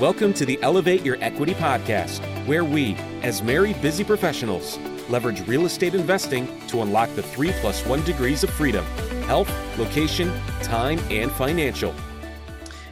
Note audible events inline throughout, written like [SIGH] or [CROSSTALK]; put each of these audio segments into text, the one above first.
Welcome to the Elevate Your Equity podcast, where we, as married busy professionals, leverage real estate investing to unlock the three plus one degrees of freedom health, location, time, and financial.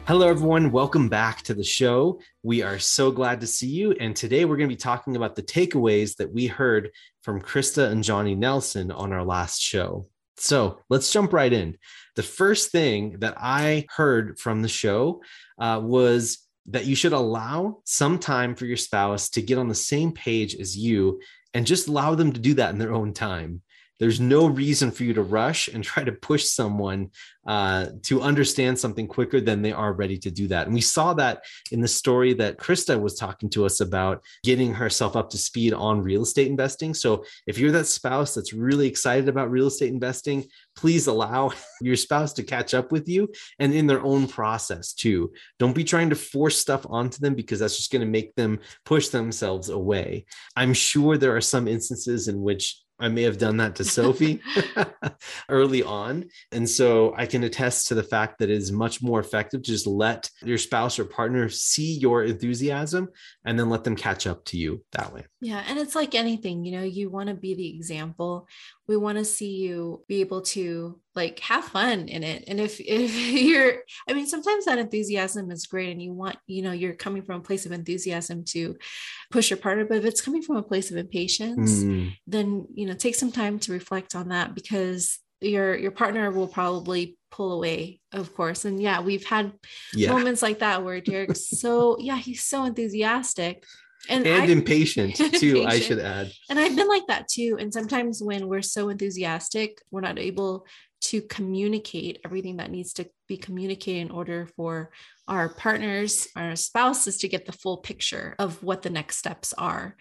Hello, everyone. Welcome back to the show. We are so glad to see you. And today we're going to be talking about the takeaways that we heard from Krista and Johnny Nelson on our last show. So let's jump right in. The first thing that I heard from the show uh, was that you should allow some time for your spouse to get on the same page as you and just allow them to do that in their own time. There's no reason for you to rush and try to push someone uh, to understand something quicker than they are ready to do that. And we saw that in the story that Krista was talking to us about getting herself up to speed on real estate investing. So if you're that spouse that's really excited about real estate investing, please allow [LAUGHS] your spouse to catch up with you and in their own process too. Don't be trying to force stuff onto them because that's just going to make them push themselves away. I'm sure there are some instances in which I may have done that to Sophie [LAUGHS] early on. And so I can attest to the fact that it is much more effective to just let your spouse or partner see your enthusiasm and then let them catch up to you that way. Yeah. And it's like anything, you know, you want to be the example. We want to see you be able to like have fun in it. And if [LAUGHS] if you're, I mean, sometimes that enthusiasm is great and you want, you know, you're coming from a place of enthusiasm to push your partner. But if it's coming from a place of impatience, mm. then you know, take some time to reflect on that because your your partner will probably pull away of course and yeah we've had yeah. moments like that where derek's so yeah he's so enthusiastic and, and impatient [LAUGHS] too impatient. i should add and i've been like that too and sometimes when we're so enthusiastic we're not able to communicate everything that needs to be communicated in order for our partners, our spouses to get the full picture of what the next steps are.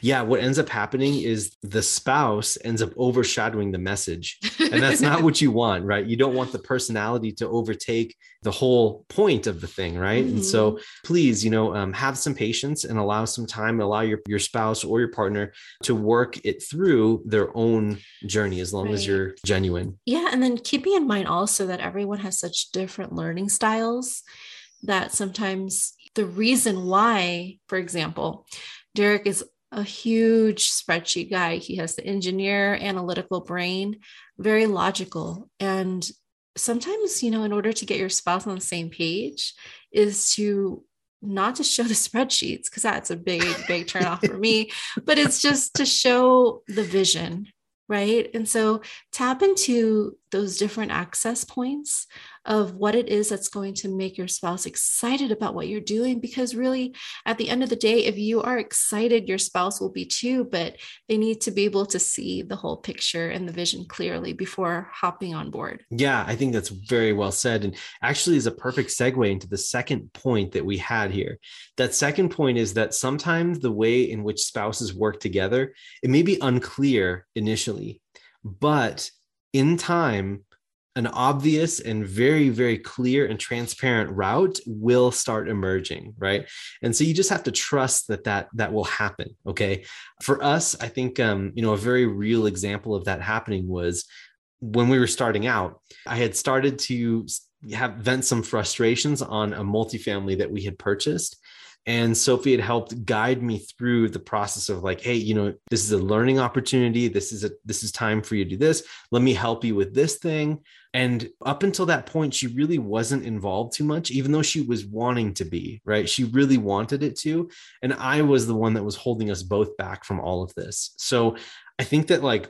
Yeah, what ends up happening is the spouse ends up overshadowing the message. And that's not what you want, [LAUGHS] right? You don't want the personality to overtake the whole point of the thing, right? Mm-hmm. And so mm-hmm. please, you know, um, have some patience and allow some time, allow your, your spouse or your partner to work it through their own journey as long right. as you're genuine. Yeah. And then keeping in mind also that everyone has such different learning styles that sometimes the reason why, for example, Derek is a huge spreadsheet guy. He has the engineer analytical brain, very logical. And sometimes, you know, in order to get your spouse on the same page, is to not to show the [LAUGHS] spreadsheets, because that's a big, big turnoff for me, [LAUGHS] but it's just to show the vision, right? And so tap into those different access points of what it is that's going to make your spouse excited about what you're doing. Because really, at the end of the day, if you are excited, your spouse will be too, but they need to be able to see the whole picture and the vision clearly before hopping on board. Yeah, I think that's very well said. And actually, is a perfect segue into the second point that we had here. That second point is that sometimes the way in which spouses work together, it may be unclear initially, but in time, an obvious and very very clear and transparent route will start emerging right? And so you just have to trust that that that will happen okay? For us i think um you know a very real example of that happening was when we were starting out i had started to have vent some frustrations on a multifamily that we had purchased and sophie had helped guide me through the process of like hey you know this is a learning opportunity this is a this is time for you to do this let me help you with this thing and up until that point, she really wasn't involved too much, even though she was wanting to be, right? She really wanted it to. And I was the one that was holding us both back from all of this. So I think that like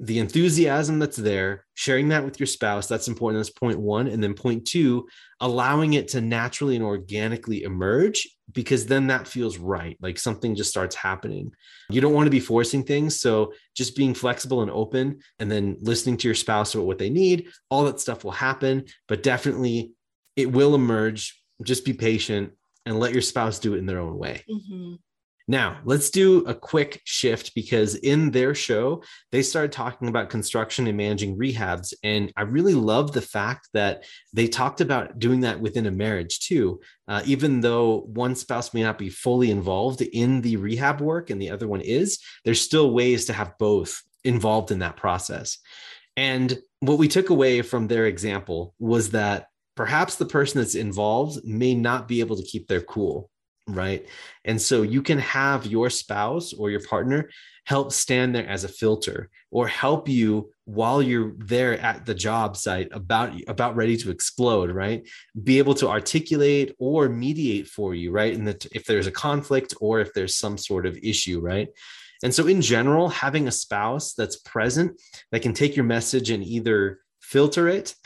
the enthusiasm that's there, sharing that with your spouse, that's important. That's point one. And then point two, allowing it to naturally and organically emerge, because then that feels right. Like something just starts happening. You don't want to be forcing things. So just being flexible and open and then listening to your spouse about what they need, all that stuff will happen. But definitely it will emerge. Just be patient and let your spouse do it in their own way. Mm-hmm. Now, let's do a quick shift because in their show, they started talking about construction and managing rehabs. And I really love the fact that they talked about doing that within a marriage too. Uh, even though one spouse may not be fully involved in the rehab work and the other one is, there's still ways to have both involved in that process. And what we took away from their example was that perhaps the person that's involved may not be able to keep their cool right? And so you can have your spouse or your partner help stand there as a filter or help you while you're there at the job site about about ready to explode right? Be able to articulate or mediate for you right? And that if there's a conflict or if there's some sort of issue right? And so in general having a spouse that's present that can take your message and either filter it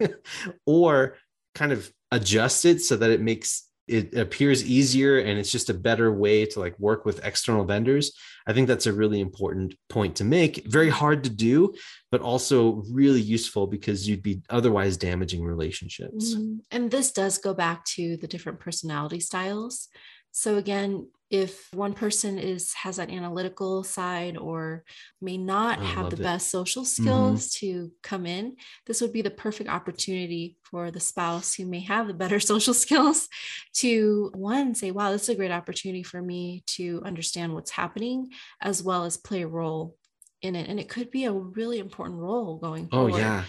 [LAUGHS] or kind of adjust it so that it makes it appears easier and it's just a better way to like work with external vendors i think that's a really important point to make. Very hard to do but also really useful because you'd be otherwise damaging relationships. Mm-hmm. and this does go back to the different personality styles. So again if one person is has that analytical side or may not have the it. best social mm-hmm. skills mm-hmm. to come in this would be the perfect opportunity for the spouse who may have the better [LAUGHS] social skills to one say wow this is a great opportunity for me to understand what's happening as well as play a role in it and it could be a really important role going oh, forward oh yeah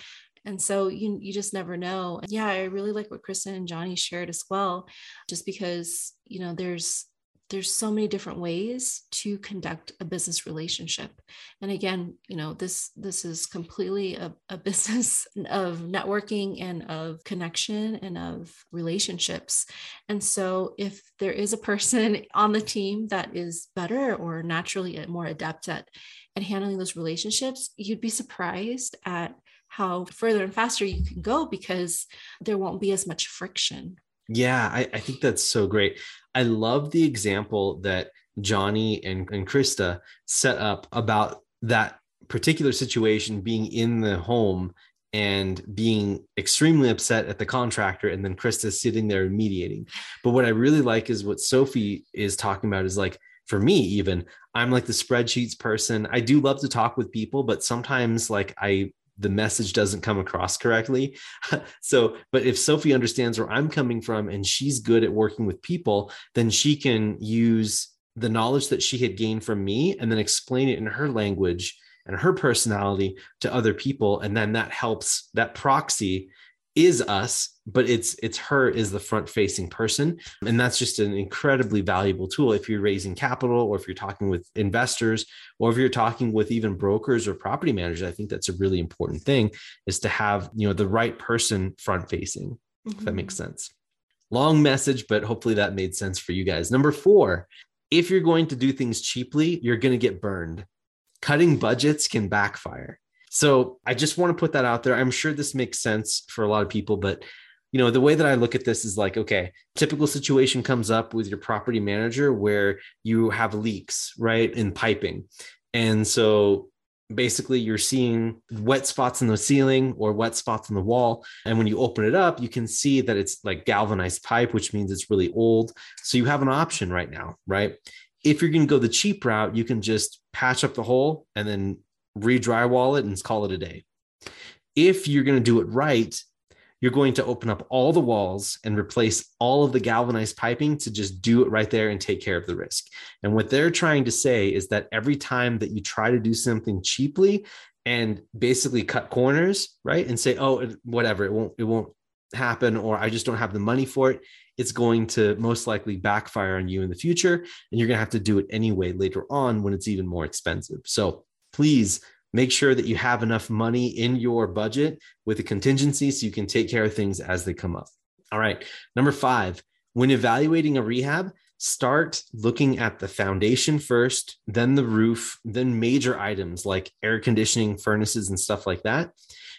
and so you you just never know yeah i really like what krista and johnny shared as well just because you know there's there's so many different ways to conduct a business relationship. And again you know this this is completely a, a [LAUGHS] business of networking and of connection and of relationships. And so if there is a person [LAUGHS] on the team that is better or naturally more adept at at handling those relationships you'd be surprised at how further and faster you can go because there won't be as much friction yeah, I, I think that's so great. I love the example that Johnny and, and Krista set up about that particular situation being in the home and being extremely upset at the contractor and then Krista sitting there mediating. But what I really like is what Sophie is talking about is like for me even I'm like the spreadsheets person. I do love to talk with people, but sometimes like I the message doesn't come across correctly. [LAUGHS] so, but if Sophie understands where I'm coming from and she's good at working with people, then she can use the knowledge that she had gained from me and then explain it in her language and her personality to other people. And then that helps that proxy is us but it's it's her is the front facing person. And that's just an incredibly valuable tool if you're raising capital or if you're talking with investors or if you're talking with even brokers or property managers. I think that's a really important thing is to have you know the right person front facing mm-hmm. if that makes mm-hmm. sense. Long message but hopefully that made sense for you guys. Number 4 if you're going to do things cheaply you're going to get burned. Cutting budgets can backfire so I just want to put that out there. I'm sure this makes sense for a lot of people, but you know, the way that I look at this is like, okay, typical situation comes up with your property manager where you have leaks, right, in piping. And so basically you're seeing wet spots in the ceiling or wet spots in the wall and when you open it up you can see that it's like galvanized pipe which means it's really old so you have an option right now right if you're going to go the cheap route you can just patch up the hole and then re-drywall it and call it a day. If you're going to do it right, you're going to open up all the walls and replace all of the galvanized piping to just do it right there and take care of the risk. And what they're trying to say is that every time that you try to do something cheaply and basically cut corners, right? And say, "Oh, whatever, it won't it won't happen or I just don't have the money for it." It's going to most likely backfire on you in the future and you're going to have to do it anyway later on when it's even more expensive. So, please make sure that you have enough money in your budget with a contingency so you can take care of things as they come up. All right. Number five, when evaluating a rehab, start looking at the foundation first, then the roof, then major items like air conditioning, furnaces, and stuff like that.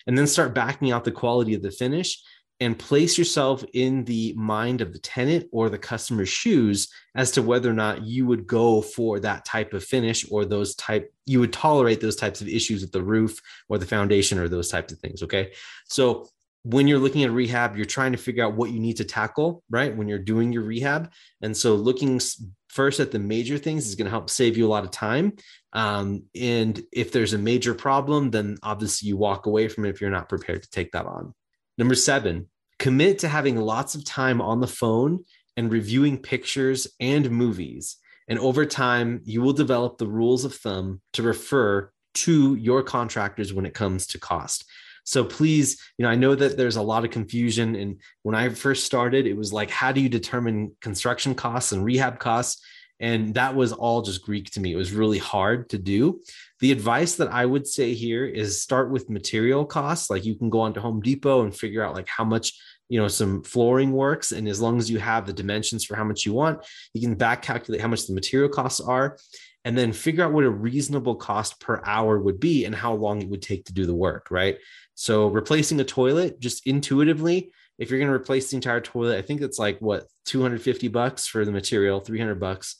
And then start backing out the quality of the finish and place yourself in the mind of the tenant or the customer's shoes as to whether or not you would go for that type of finish or those type you would tolerate those types of issues with the roof or the foundation or those types of things okay? So when you're looking at rehab you're trying to figure out what you need to tackle right when you're doing your rehab. And so looking first at the major things is going to help save you a lot of time. Um, and if there's a major problem then obviously you walk away from it if you're not prepared to take that on Number seven, commit to having lots of time on the phone and reviewing pictures and movies. And over time, you will develop the rules of thumb to refer to your contractors when it comes to cost. So please, you know, I know that there's a lot of confusion. And when I first started, it was like, how do you determine construction costs and rehab costs? And that was all just Greek to me. It was really hard to do. The advice that I would say here is start with material costs. Like you can go onto Home Depot and figure out like how much you know some flooring works and as long as you have the dimensions for how much you want you can back calculate how much the material costs are and then figure out what a reasonable cost per hour would be and how long it would take to do the work right so replacing a toilet just intuitively if you're going to replace the entire toilet i think it's like what 250 bucks for the material 300 bucks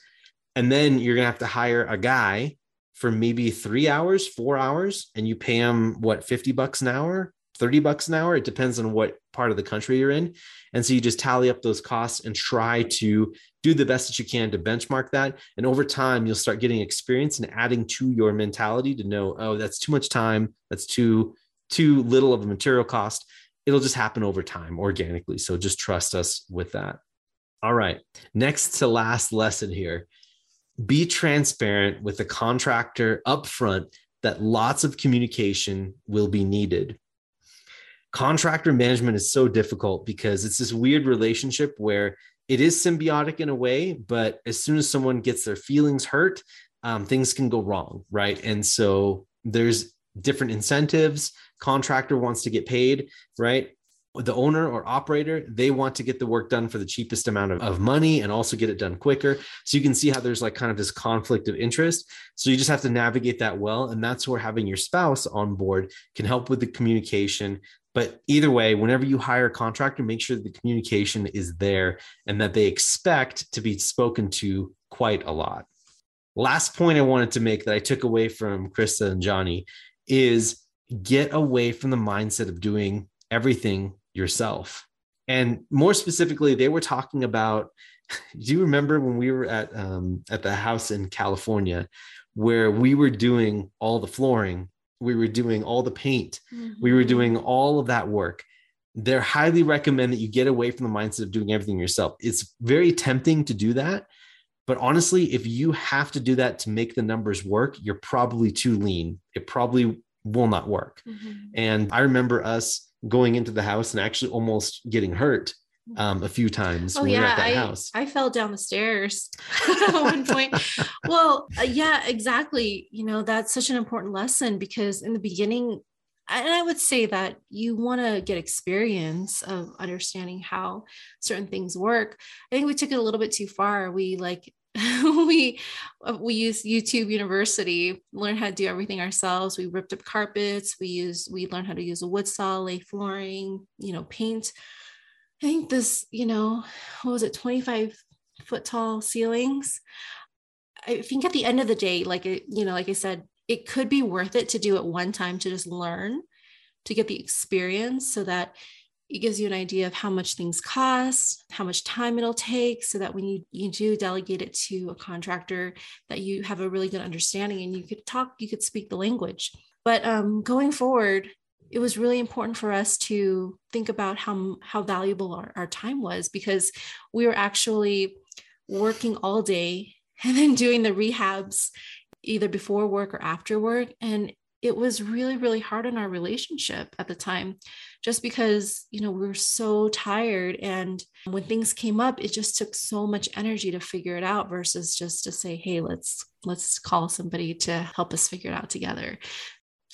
and then you're going to have to hire a guy for maybe three hours, four hours, and you pay him what, 50 bucks an hour, 30 bucks an hour. It depends on what part of the country you're in. And so you just tally up those costs and try to do the best that you can to benchmark that. And over time, you'll start getting experience and adding to your mentality to know, oh, that's too much time. That's too, too little of a material cost. It'll just happen over time organically. So just trust us with that. All right. Next to last lesson here be transparent with the contractor upfront that lots of communication will be needed. Contractor management is so difficult because it's this weird relationship where it is symbiotic in a way, but as soon as someone gets their feelings hurt, um, things can go wrong, right? And so there's different incentives. Contractor wants to get paid, right? The owner or operator they want to get the work done for the cheapest amount of, of money and also get it done quicker. So you can see how there's like kind of this conflict of interest. So you just have to navigate that well. And that's where having your spouse on board can help with the communication. But either way whenever you hire a contractor make sure the communication is there and that they expect to be spoken to quite a lot. Last point i wanted to make that i took away from krista and johnny is get away from the mindset of doing everything yourself. And more specifically, they were talking about. [LAUGHS] Do you remember when we were at um, at the house in California, where we were doing all the flooring, we were doing all the paint, mm-hmm. we were mm-hmm. doing all of that work? They're highly recommend that you get away from the mindset of doing everything yourself. It's very tempting to do that, but honestly, if you have to do that to make the numbers work, you're probably too lean. It probably will not work. Mm-hmm. And I remember us going into the house and actually almost getting hurt um, a few times oh, yeah, I, house. I fell down the stairs [LAUGHS] at one point. well, uh, yeah, exactly. You know, that's such an important lesson because in the beginning, and I would say that you want to get experience of understanding how certain things work. I think we took it a little bit too far. We like [LAUGHS] we uh, we used YouTube University, learned how to do everything ourselves. We ripped up carpets. We used we learned how to use a wood saw, lay flooring, you know, paint. I think this, you know, what was it, 25 foot tall ceilings. I think at the end of the day, like it, you know, like I said, it could be worth it to do it one time to just learn, to get the experience so that it gives you an idea of how much things cost, how much time it'll take, so that when you, you do delegate it to a contractor, that you have a really good understanding and you could talk, you could speak the language. But um, going forward, it was really important for us to think about how, how valuable our, our time was because we were actually working all day [LAUGHS] and then doing the rehabs either before work or after work. And it was really, really hard on our relationship at the time just because you know we were so tired and when things came up it just took so much energy to figure it out versus just to say hey let's let's call somebody to help us figure it out together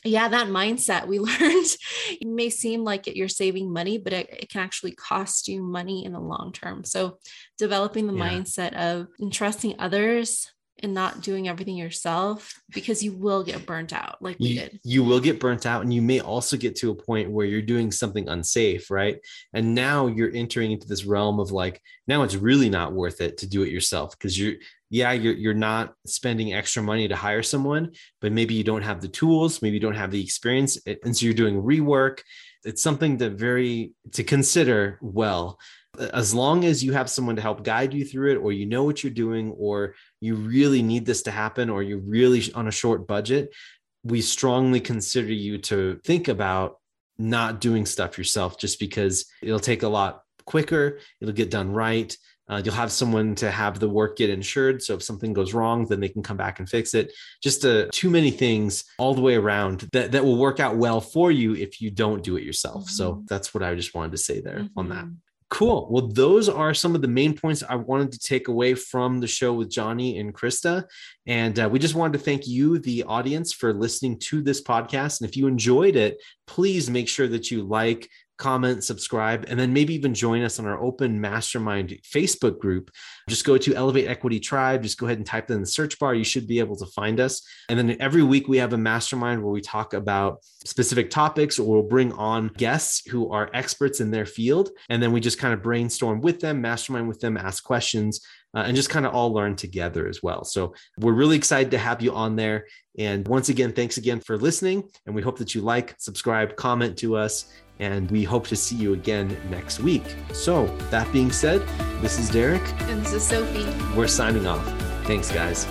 yeah that mindset we [LAUGHS] learned it may seem like you're saving money but it, it, can actually cost you money in the long term so developing the yeah. mindset of entrusting others and not doing everything yourself because you will get burnt out like you, we did. You will get burnt out and you may also get to a point where you're doing something unsafe, right? And now you're entering into this realm of like now it's really not worth it to do it yourself because you're yeah, you're you're not spending extra money to hire someone, but maybe you don't have the tools, maybe you don't have the experience and so you're doing rework. It's something to very to consider well as long as you have someone to help guide you through it or you know what you're doing or you really need this to happen or you're really on a short budget we strongly consider you to think about not doing stuff yourself just because it'll take a lot quicker it'll get done right Uh, you'll have someone to have the work get insured. So if something goes wrong, then they can come back and fix it. Just uh, too many things all the way around that, that will work out well for you if you don't do it yourself. Mm-hmm. So that's what I just wanted to say there mm-hmm. on that. Cool. Well, those are some of the main points I wanted to take away from the show with Johnny and Krista. And uh, we just wanted to thank you, the audience, for listening to this podcast. And if you enjoyed it, please make sure that you like, comment, subscribe, and then maybe even join us on our open mastermind Facebook group. Just go to Elevate Equity Tribe. Just go ahead and type that in the search bar. You should be able to find us. And then every week we have a mastermind where we talk about specific topics or we'll bring on guests who are experts in their field. And then we just kind of brainstorm with them, mastermind with them, ask questions. Uh, and just kind of all learn together as well. So we're really excited to have you on there. And once again, thanks again for listening. And we hope that you like, subscribe, comment to us, and we hope to see you again next week. So, that being said, this is Derek. And this is Sophie. We're signing off. Thanks, guys.